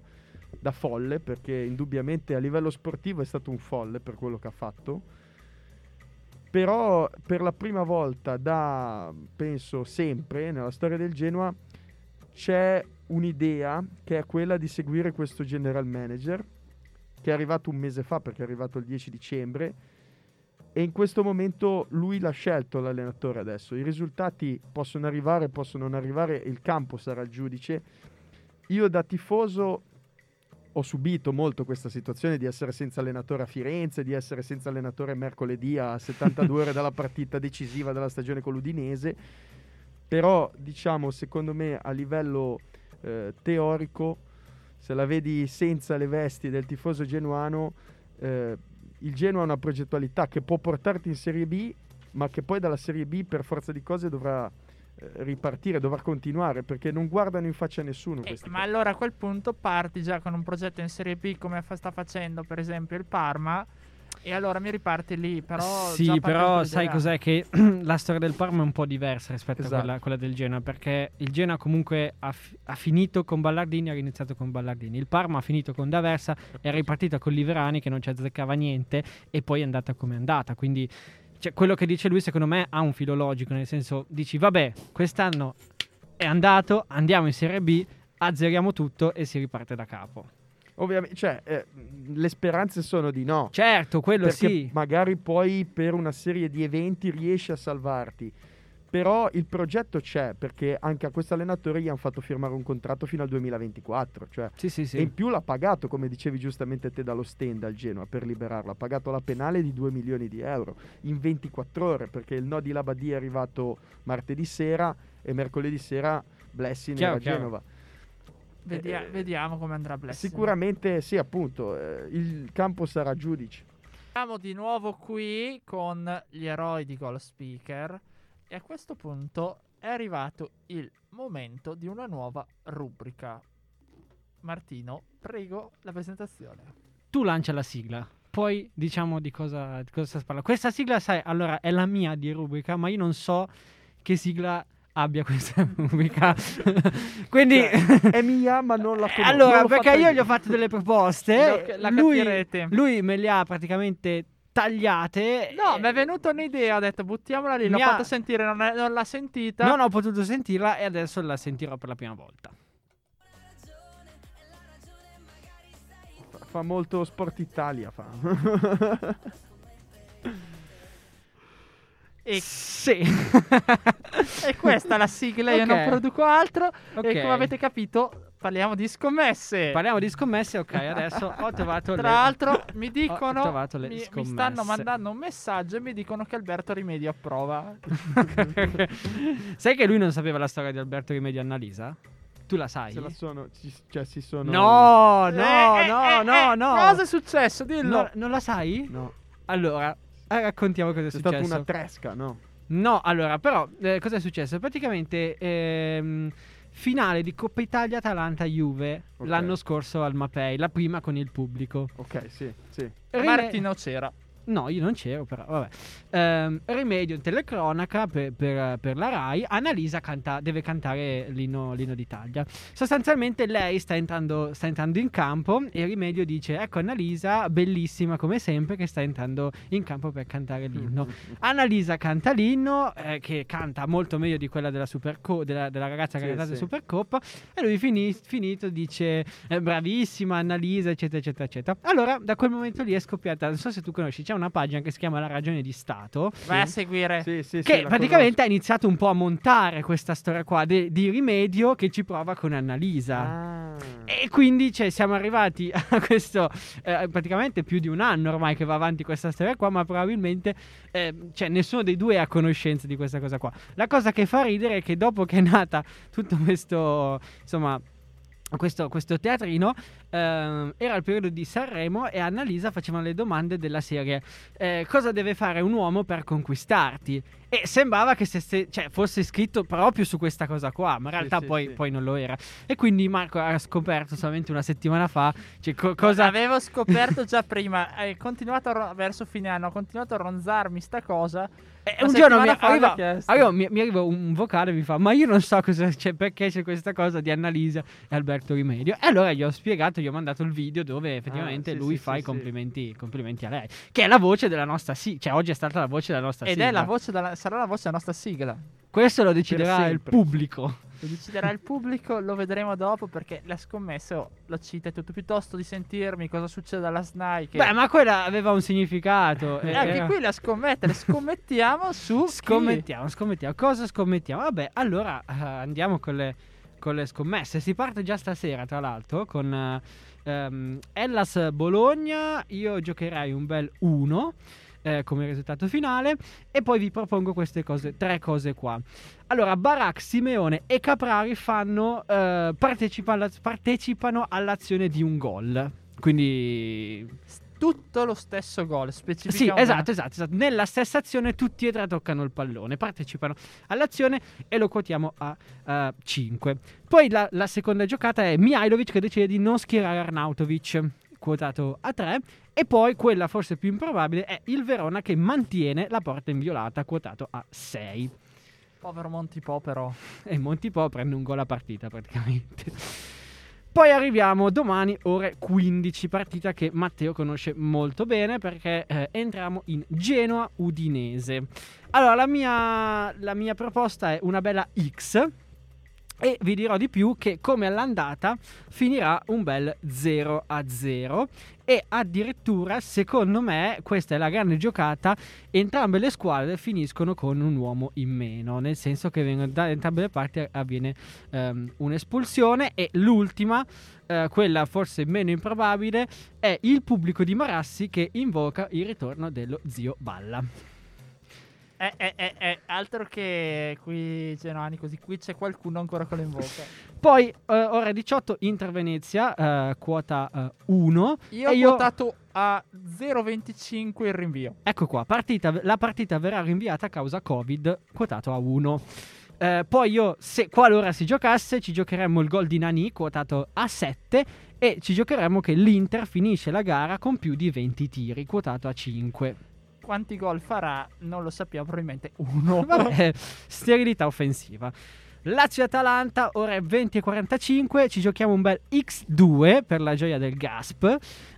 Speaker 3: da folle, perché indubbiamente a livello sportivo è stato un folle per quello che ha fatto. Però per la prima volta da, penso sempre, nella storia del Genoa, c'è un'idea che è quella di seguire questo general manager che è arrivato un mese fa perché è arrivato il 10 dicembre e in questo momento lui l'ha scelto l'allenatore adesso. I risultati possono arrivare possono non arrivare il campo sarà il giudice. Io da tifoso ho subito molto questa situazione di essere senza allenatore a Firenze, di essere senza allenatore mercoledì a 72 ore dalla partita decisiva della stagione con l'Udinese, però diciamo secondo me a livello eh, teorico, se la vedi senza le vesti del tifoso genuano, eh, il Genoa ha una progettualità che può portarti in Serie B, ma che poi dalla Serie B per forza di cose dovrà eh, ripartire, dovrà continuare, perché non guardano in faccia nessuno.
Speaker 1: Eh, ma
Speaker 3: qua.
Speaker 1: allora a quel punto parti già con un progetto in Serie B come fa- sta facendo per esempio il Parma e allora mi riparti lì, però...
Speaker 2: sì, però sai cos'è? Che la storia del Parma è un po' diversa rispetto
Speaker 3: Esatto.
Speaker 2: a quella, quella del Genoa, perché il Genoa comunque ha, fi- ha finito con Ballardini, ha iniziato con Ballardini. Il Parma ha finito con D'Aversa, è ripartita con Liverani che non ci azzeccava niente e poi è andata come è andata. Quindi cioè, quello che dice lui secondo me ha un filo logico, nel senso dici vabbè, quest'anno è andato, andiamo in Serie B, azzeriamo tutto e si riparte da capo.
Speaker 3: Ovviamente, cioè, eh, le speranze sono di no.
Speaker 2: Certo, quello sì.
Speaker 3: magari poi per una serie di eventi riesci a salvarti. Però il progetto c'è perché anche a questo allenatore gli hanno fatto firmare un contratto fino al 2024. Cioè,
Speaker 2: Sì, sì, sì.
Speaker 3: E in più l'ha pagato, come dicevi giustamente te, dallo stand al Genoa per liberarlo. Ha pagato la penale di 2 milioni di euro in 24 ore perché il no di Labadia è arrivato martedì sera e mercoledì sera Blessing
Speaker 2: Chiaro,
Speaker 3: era a
Speaker 2: chiaro.
Speaker 1: Vedia-
Speaker 3: Eh,
Speaker 1: vediamo come andrà Blessing.
Speaker 3: Sicuramente sì, appunto, eh, il campo sarà giudice.
Speaker 1: Siamo di nuovo qui con gli eroi di Goal Speaker e a questo punto è arrivato il momento di una nuova rubrica. Martino, prego la presentazione.
Speaker 2: Tu lancia la sigla. Poi diciamo di cosa, di cosa si parla. Questa sigla, sai, allora è la mia di rubrica, ma io non so che sigla abbia questa rubrica. Quindi.
Speaker 3: È mia, ma non la conosco.
Speaker 2: allora,
Speaker 3: non
Speaker 2: perché io gli ho fatto delle proposte.
Speaker 1: La
Speaker 2: lui, lui me le ha praticamente tagliate.
Speaker 1: No,
Speaker 2: e
Speaker 1: mi è venuta un'idea, ho detto buttiamola lì, l'ho
Speaker 2: ha-
Speaker 1: fatta sentire, non, è- non l'ha sentita.
Speaker 2: Non ho potuto sentirla e adesso la sentirò per la prima volta.
Speaker 3: Fa molto Sport Italia. Fa.
Speaker 1: E,
Speaker 2: Sì.
Speaker 1: e questa è la sigla, io non produco altro.
Speaker 2: Ok.
Speaker 1: E come avete capito, parliamo di scommesse.
Speaker 2: Parliamo di scommesse, ok, adesso ho trovato
Speaker 1: Tra
Speaker 2: le...
Speaker 1: l'altro mi dicono, mi, mi stanno mandando un messaggio e mi dicono che Alberto Rimedio approva.
Speaker 2: Sai che lui non sapeva la storia di Alberto Rimedio Annalisa? Tu la sai?
Speaker 3: Se la sono, ci- cioè, si sono.
Speaker 2: No, no,
Speaker 1: Eh, eh,
Speaker 2: no,
Speaker 1: eh,
Speaker 2: no,
Speaker 1: eh,
Speaker 2: no.
Speaker 1: Cosa è successo? Dillo.
Speaker 2: No, non la sai?
Speaker 3: No,
Speaker 2: Allora, raccontiamo cosa è
Speaker 3: c'è
Speaker 2: successo.
Speaker 3: stata una tresca, no?
Speaker 2: No, allora, però, eh, cosa è successo? Praticamente, ehm, finale di Coppa Italia Atalanta-Juve
Speaker 3: Ok.
Speaker 2: l'anno scorso al Mapei, la prima con il pubblico.
Speaker 3: Ok, sì, sì.
Speaker 2: Rime-
Speaker 1: Martino c'era.
Speaker 2: No, io non c'ero, però vabbè. Ehm, rimedio in telecronaca per, per- per la Rai. Annalisa canta- deve cantare l'inno, l'inno d'Italia. Sostanzialmente lei sta entrando, sta entrando in campo e Rimedio dice: Ecco, Annalisa, bellissima come sempre, che sta entrando in campo per cantare l'inno. Annalisa canta l'inno, eh, che canta molto meglio di quella della, Superco- della, della ragazza che
Speaker 3: Sì,
Speaker 2: ha cantato
Speaker 3: sì.
Speaker 2: Supercoppa. E lui fini- finito dice: eh, Bravissima Annalisa, eccetera, eccetera, eccetera. Allora, da quel momento lì è scoppiata. Non so se tu conosci, c'è una pagina che si chiama La ragione di Stato.
Speaker 1: Vai a seguire.
Speaker 3: Sì, sì,
Speaker 2: Che praticamente ha iniziato un po' a montare questa storia qua de- di rimedio che ci prova con Annalisa.
Speaker 3: Ah.
Speaker 2: E quindi cioè, siamo arrivati a questo eh, praticamente più di un anno ormai che va avanti questa storia qua, ma probabilmente eh, cioè, nessuno dei due è a conoscenza di questa cosa qua. La cosa che fa ridere è che dopo che è nata tutto questo, insomma, questo, questo teatrino, ehm, era il periodo di Sanremo e Annalisa facevano le domande della serie eh, cosa deve fare un uomo per conquistarti? E sembrava che se- se- cioè, fosse scritto proprio su questa cosa qua, ma in realtà
Speaker 3: sì,
Speaker 2: poi,
Speaker 3: sì.
Speaker 2: poi non lo era. E quindi Marco ha scoperto solamente una settimana fa cioè, co- cosa...
Speaker 1: Avevo scoperto già prima. Hai continuato a ro- verso fine anno. Ho continuato a ronzarmi sta cosa.
Speaker 2: E
Speaker 1: Una
Speaker 2: un giorno mi arriva, arriva- mi, mi arriva un vocale e mi fa: Ma io non so cosa c'è, perché c'è questa cosa di Annalisa e Alberto Rimedio. E allora gli ho spiegato, gli ho mandato il video dove effettivamente
Speaker 3: Ah, sì,
Speaker 2: lui
Speaker 3: sì,
Speaker 2: fa
Speaker 3: sì,
Speaker 2: i complimenti, complimenti a lei, che è la voce della nostra sigla. Cioè, oggi è stata la voce della nostra
Speaker 1: Ed
Speaker 2: sigla.
Speaker 1: è la voce della, sarà la voce della nostra sigla.
Speaker 2: Questo lo deciderà il pubblico.
Speaker 1: Lo deciderà il pubblico, lo vedremo dopo perché la scommessa lo cita tutto. Piuttosto di sentirmi cosa succede alla SNAI. Che...
Speaker 2: Beh, ma quella aveva un significato.
Speaker 1: E
Speaker 2: e-
Speaker 1: anche
Speaker 2: era-
Speaker 1: qui la scommette, le scommettiamo su. chi?
Speaker 2: Scommettiamo, scommettiamo. Cosa scommettiamo? Vabbè, allora eh, andiamo con le, con le scommesse. Si parte già stasera, tra l'altro, con eh, ehm, Hellas Bologna. Io giocherei un bel 1 eh, come risultato finale. E poi vi propongo queste cose, tre cose qua. Allora, Barak, Simeone e Caprari fanno, eh, partecipa alla- partecipano all'azione di un gol. Quindi
Speaker 1: Tutto lo stesso gol.
Speaker 2: sì,
Speaker 1: Specifichiamo
Speaker 2: esatto, esatto, esatto. Nella stessa azione tutti e tre toccano il pallone, partecipano all'azione e lo quotiamo a 5. Poi la, la seconda giocata è Mihailovic che decide di non schierare Arnautovic, quotato a 3. E poi quella forse più improbabile è il Verona che mantiene la porta inviolata, quotato a 6.
Speaker 1: Povero Montipo, però.
Speaker 2: E Montipo prende un gol a partita praticamente. Poi arriviamo domani ore 15, partita che Matteo conosce molto bene perché eh, entriamo in Genoa Udinese. Allora, la mia, la mia proposta è una bella X. E vi dirò di più che come all'andata finirà un bel 0 a 0 e addirittura secondo me questa è la grande giocata entrambe le squadre finiscono con un uomo in meno nel senso che da entrambe le parti avviene ehm, un'espulsione e l'ultima eh, quella forse meno improbabile è il pubblico di Marassi che invoca il ritorno dello zio Balla
Speaker 1: Eh, eh, eh, eh, altro che qui Genovani così, qui c'è qualcuno ancora che lo invoca.
Speaker 2: poi eh, ora 18 Inter Venezia eh, quota eh, 1
Speaker 1: Io ho
Speaker 2: io-
Speaker 1: votato a 0,25 il rinvio.
Speaker 2: Ecco qua, partita- la partita verrà rinviata a causa Covid, quotato a 1. Eh, poi io, se qualora si giocasse, ci giocheremmo il gol di Nani, quotato a 7, e ci giocheremmo che l'Inter finisce la gara con più di 20 tiri, quotato a 5.
Speaker 1: Quanti gol farà? Non lo sappiamo, probabilmente uno.
Speaker 2: Vabbè, sterilità offensiva. Lazio-Atalanta, ore 20 e 45, ci giochiamo un bel X2 per la gioia del Gasp.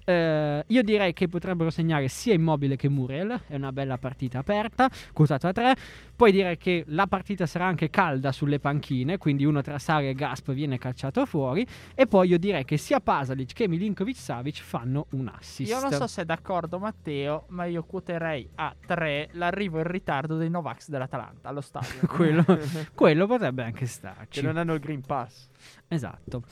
Speaker 2: Eh, io direi che potrebbero segnare sia Immobile che Muriel, è una bella partita aperta, quotato a 3. Poi direi che la partita sarà anche calda sulle panchine, quindi uno tra Sari e Gasp viene cacciato fuori. E poi io direi che sia Pasalic che Milinkovic Savic fanno un assist.
Speaker 1: Io non so se è d'accordo Matteo, ma io quoterei a 3 l'arrivo in ritardo dei Novax dell'Atalanta allo stadio.
Speaker 2: quello, quello potrebbe anche
Speaker 3: Che
Speaker 2: starci.
Speaker 3: non hanno il Green Pass.
Speaker 2: Esatto.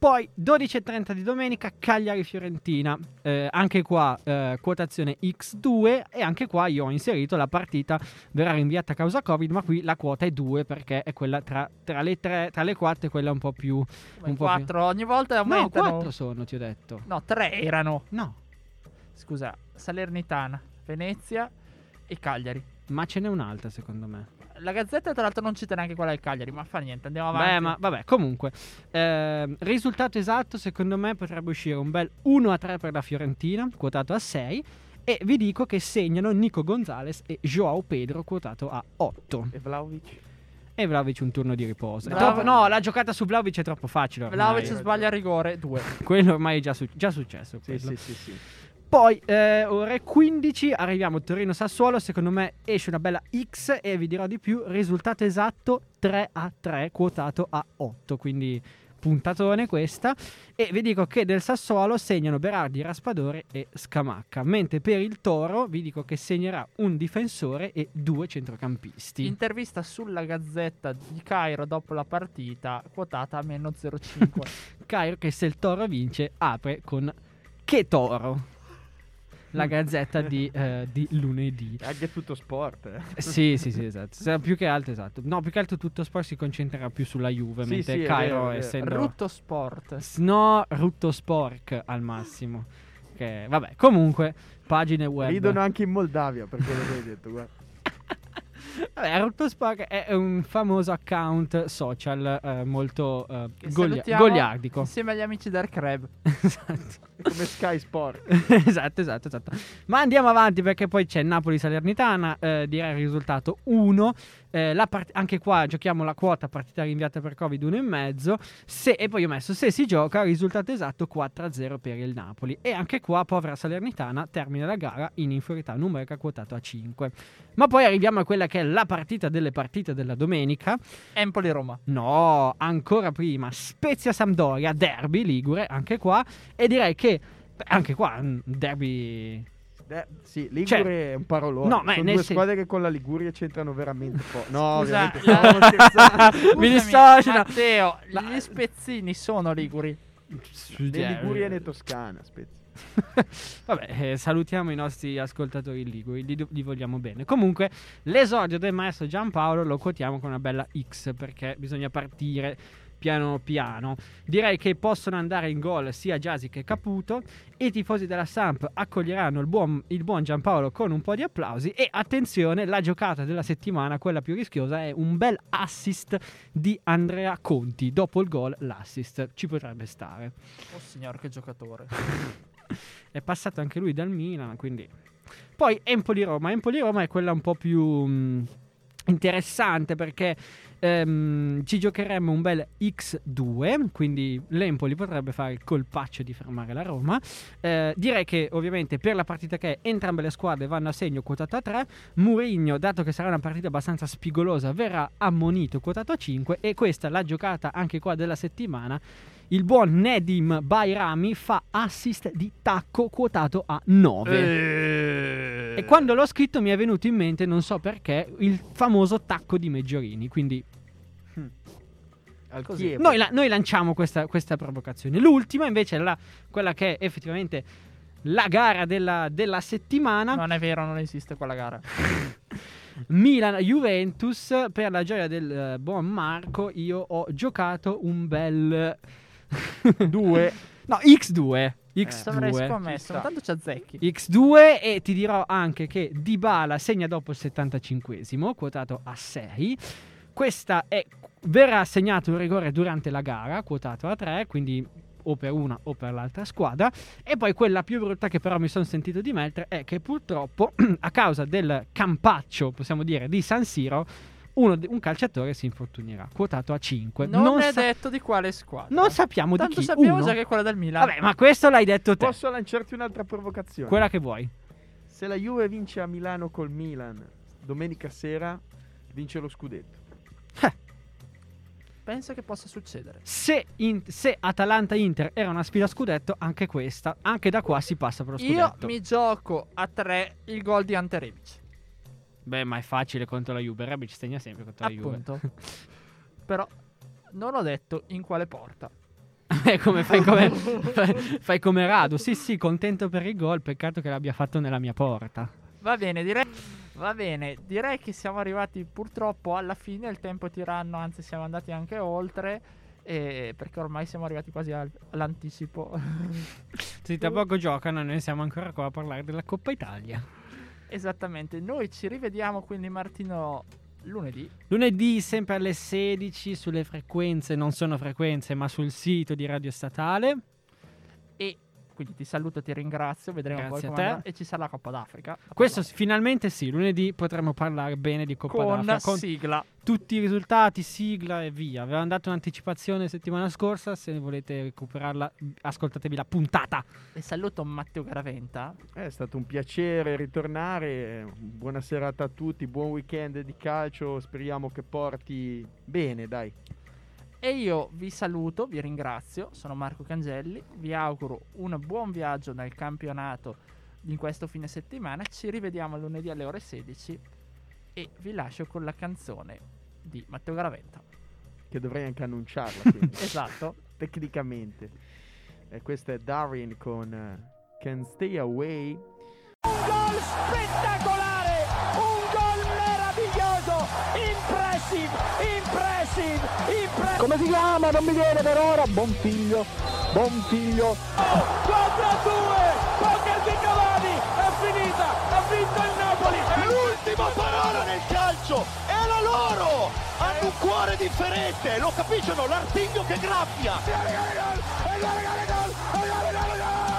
Speaker 2: Poi 12.30 di domenica Cagliari-Fiorentina, Eh, anche qua eh, quotazione X2 e anche qua io ho inserito la partita verrà rinviata a causa Covid, ma qui la quota è 2 perché è quella tra, tra le 3, tra le 4 quella un po' più... un po'
Speaker 1: 4 ogni volta
Speaker 2: più... No,
Speaker 1: aumentano.
Speaker 2: 4 sono, ti ho detto.
Speaker 1: No, 3 erano.
Speaker 2: No,
Speaker 1: Scusa, Salernitana, Venezia e Cagliari.
Speaker 2: Ma ce n'è un'altra secondo me.
Speaker 1: La Gazzetta tra l'altro non cita neanche quella del Cagliari, ma fa niente, andiamo avanti.
Speaker 2: Beh, ma vabbè, comunque, ehm, risultato esatto, secondo me potrebbe uscire un bel 1 a 3 per la Fiorentina, quotato a 6. E vi dico che segnano Nico Gonzalez e Joao Pedro, quotato a 8.
Speaker 3: E Vlaovic?
Speaker 2: E Vlaovic un turno di riposo. Troppo- no, la giocata su Vlaovic è troppo facile. Ormai.
Speaker 1: Vlaovic sbaglia a rigore, 2.
Speaker 2: Quello ormai è già, su- già successo.
Speaker 3: Sì, sì, sì, sì.
Speaker 2: Poi, eh, ore 15, arriviamo a Torino-Sassuolo. Secondo me esce una bella X e vi dirò di più. Risultato esatto 3 a 3, quotato a 8. Quindi puntatone questa. E vi dico che del Sassuolo segnano Berardi, Raspadore e Scamacca. Mentre per il Toro vi dico che segnerà un difensore e due centrocampisti.
Speaker 1: Intervista sulla Gazzetta di Cairo dopo la partita, quotata a meno 0,5.
Speaker 2: Cairo che se il Toro vince apre con Che Toro. La gazzetta di, eh, di lunedì.
Speaker 3: È anche tutto sport. eh.
Speaker 2: Sì, sì, sì, esatto. Sa- Più che altro, esatto. No, più che altro tutto sport si concentrerà più sulla Juve,
Speaker 3: Sì,
Speaker 2: mentre
Speaker 3: sì,
Speaker 2: Cairo
Speaker 3: è vero.
Speaker 2: essendo...
Speaker 1: Rutto Sport.
Speaker 2: No, Rutto Spork al massimo. Che, vabbè, comunque, pagine web.
Speaker 3: Ridono anche in Moldavia per quello che hai detto. Guarda.
Speaker 2: Vabbè, Rutto Spork è un famoso account social eh, molto eh, goglia- goliardico.
Speaker 1: Insieme agli amici del Crab.
Speaker 2: esatto.
Speaker 3: Come Sky Sport.
Speaker 2: esatto, esatto, esatto. Ma andiamo avanti perché poi c'è Napoli-Salernitana, eh, direi il risultato 1. Eh, la part- anche qua giochiamo la quota partita rinviata per Covid 1,5. Se- e poi ho messo se si gioca, risultato esatto 4-0 per il Napoli. E anche qua, povera Salernitana, termina la gara in inferiorità numerica quotato a 5. Ma poi arriviamo a quella che è la partita delle partite della domenica.
Speaker 1: Empoli-Roma.
Speaker 2: No, ancora prima, Spezia-Sampdoria, derby ligure, anche qua. E direi che beh, anche qua, un derby...
Speaker 3: Eh, sì, Ligure è un parolone.
Speaker 2: No, ma
Speaker 3: Sono due
Speaker 2: sen-
Speaker 3: squadre che con la Liguria c'entrano veramente poco. No,
Speaker 1: Scusa, la-.
Speaker 2: Mi dissocio.
Speaker 1: Matteo,
Speaker 2: Ma-
Speaker 1: gli spezzini sono liguri.
Speaker 3: né Liguria né Toscana, Spezia.
Speaker 2: Vabbè, eh, salutiamo i nostri ascoltatori liguri, li, li vogliamo bene. Comunque, l'esordio del maestro Giampaolo lo quotiamo con una bella X perché bisogna partire piano piano. Direi che possono andare in gol sia Giasi che Caputo. I tifosi della Samp accoglieranno il buon, il buon Giampaolo con un po' di applausi. E attenzione, la giocata della settimana, quella più rischiosa, è un bel assist di Andrea Conti. Dopo il gol, l'assist ci potrebbe stare.
Speaker 1: Oh signor, che giocatore.
Speaker 2: È passato anche lui dal Milan, quindi... Poi Empoli-Roma. Empoli-Roma è quella un po' più mh, interessante perché Ehm, ci giocheremmo un bel X2, quindi l'Empoli potrebbe fare il colpaccio di fermare la Roma. Eh, direi che ovviamente per la partita che è entrambe le squadre vanno a segno quotato a 3. Murigno, dato che sarà una partita abbastanza spigolosa, verrà ammonito quotato a 5 e questa la giocata anche qua della settimana. Il buon Nedim Bairami fa assist di tacco quotato a 9.
Speaker 1: Eh.
Speaker 2: E quando l'ho scritto mi è venuto in mente, non so perché, il famoso tacco di Meggiorini. Quindi
Speaker 3: Al
Speaker 1: Così.
Speaker 3: Chievo.
Speaker 2: noi, la- noi lanciamo questa, questa provocazione. L'ultima invece è la- quella che è effettivamente la gara della, della settimana.
Speaker 1: Non è vero, non esiste quella gara.
Speaker 2: Milan-Juventus. Per la gioia del eh, buon Marco, io ho giocato un bel...
Speaker 3: Due.
Speaker 2: No, X2.
Speaker 1: Ci avrei
Speaker 2: X2.
Speaker 1: scommesso, ma tanto ci azzecchi.
Speaker 2: X2 e ti dirò anche che Dybala segna dopo il 75esimo, quotato a 6. Questa è verrà assegnato un rigore durante la gara, quotato a 3, quindi o per una o per l'altra squadra. E poi quella più brutta che però mi sono sentito di mettere è che purtroppo a causa del campaccio, possiamo dire, di San Siro, uno un calciatore si infortunierà, quotato a 5.
Speaker 1: Non, è
Speaker 2: sa-
Speaker 1: detto di quale squadra.
Speaker 2: non sappiamo
Speaker 1: Tanto
Speaker 2: di chi.
Speaker 1: sappiamo
Speaker 2: Uno.
Speaker 1: già che è quella del Milan.
Speaker 2: Vabbè, ma questo l'hai detto te.
Speaker 3: Posso lanciarti un'altra provocazione?
Speaker 2: Quella che vuoi.
Speaker 3: Se la Juve vince a Milano col Milan domenica sera, vince lo scudetto.
Speaker 1: Penso che possa succedere.
Speaker 2: Se, in- se Atalanta-Inter era una sfida a scudetto, anche questa, anche da qua si passa per lo
Speaker 1: Io
Speaker 2: scudetto.
Speaker 1: mi gioco a 3 il gol di Ante Rebic.
Speaker 2: Beh, ma è facile contro la Juve. Rebic segna sempre contro la Juve.
Speaker 1: Appunto. Però non ho detto in quale porta.
Speaker 2: È come fai come, fai, come Radu. Sì, sì, contento per il gol. Peccato che l'abbia fatto nella mia porta.
Speaker 1: Va bene, direi. Va bene, direi che siamo arrivati purtroppo alla fine. Il tempo tiranno, anzi, siamo andati anche oltre. eh, perché ormai siamo arrivati quasi al- all'anticipo.
Speaker 2: Sì, tra poco giocano. Noi siamo ancora qua a parlare della Coppa Italia.
Speaker 1: Esattamente. Noi ci rivediamo quindi, Martino, lunedì.
Speaker 2: Lunedì, sempre alle 16, sulle frequenze, non sono frequenze, ma sul sito di Radio Statale.
Speaker 1: E quindi ti saluto, ti ringrazio. Vedremo
Speaker 2: Grazie
Speaker 1: poi
Speaker 2: a
Speaker 1: come
Speaker 2: te.
Speaker 1: andrà. E ci sarà la Coppa d'Africa.
Speaker 2: Questo s- finalmente sì, lunedì potremo parlare bene di Coppa
Speaker 1: con
Speaker 2: d'Africa. Con
Speaker 1: sigla.
Speaker 2: tutti i risultati, sigla e via. Avevamo dato un'anticipazione settimana scorsa, se volete recuperarla ascoltatevi la puntata.
Speaker 1: E saluto Matteo Garaventa.
Speaker 3: È stato un piacere ritornare. Buona serata a tutti, buon weekend di calcio. Speriamo che porti bene, dai.
Speaker 1: E io vi saluto, vi ringrazio. Sono Marco Cangelli. Vi auguro un buon viaggio nel campionato in questo fine settimana. Ci rivediamo lunedì alle ore 16. E vi lascio con la canzone di Matteo Garaventa.
Speaker 3: Che dovrei anche annunciarla, quindi,
Speaker 1: Esatto.
Speaker 3: tecnicamente. E questo è Darin con eh, Can Stay Away.
Speaker 4: Un gol spettacolare, un meraviglioso, impressive, impressive, impressive.
Speaker 5: Come si chiama? Non mi viene per ora. Buon figlio, buon figlio.
Speaker 4: 4 a 2, poker di Cavani, è finita, ha vinto il Napoli.
Speaker 6: L'ultima parola nel calcio è la loro! Hanno un cuore differente, lo capiscono? L'artiglio che graffia!
Speaker 4: E gol, e gol, e gol, e gol,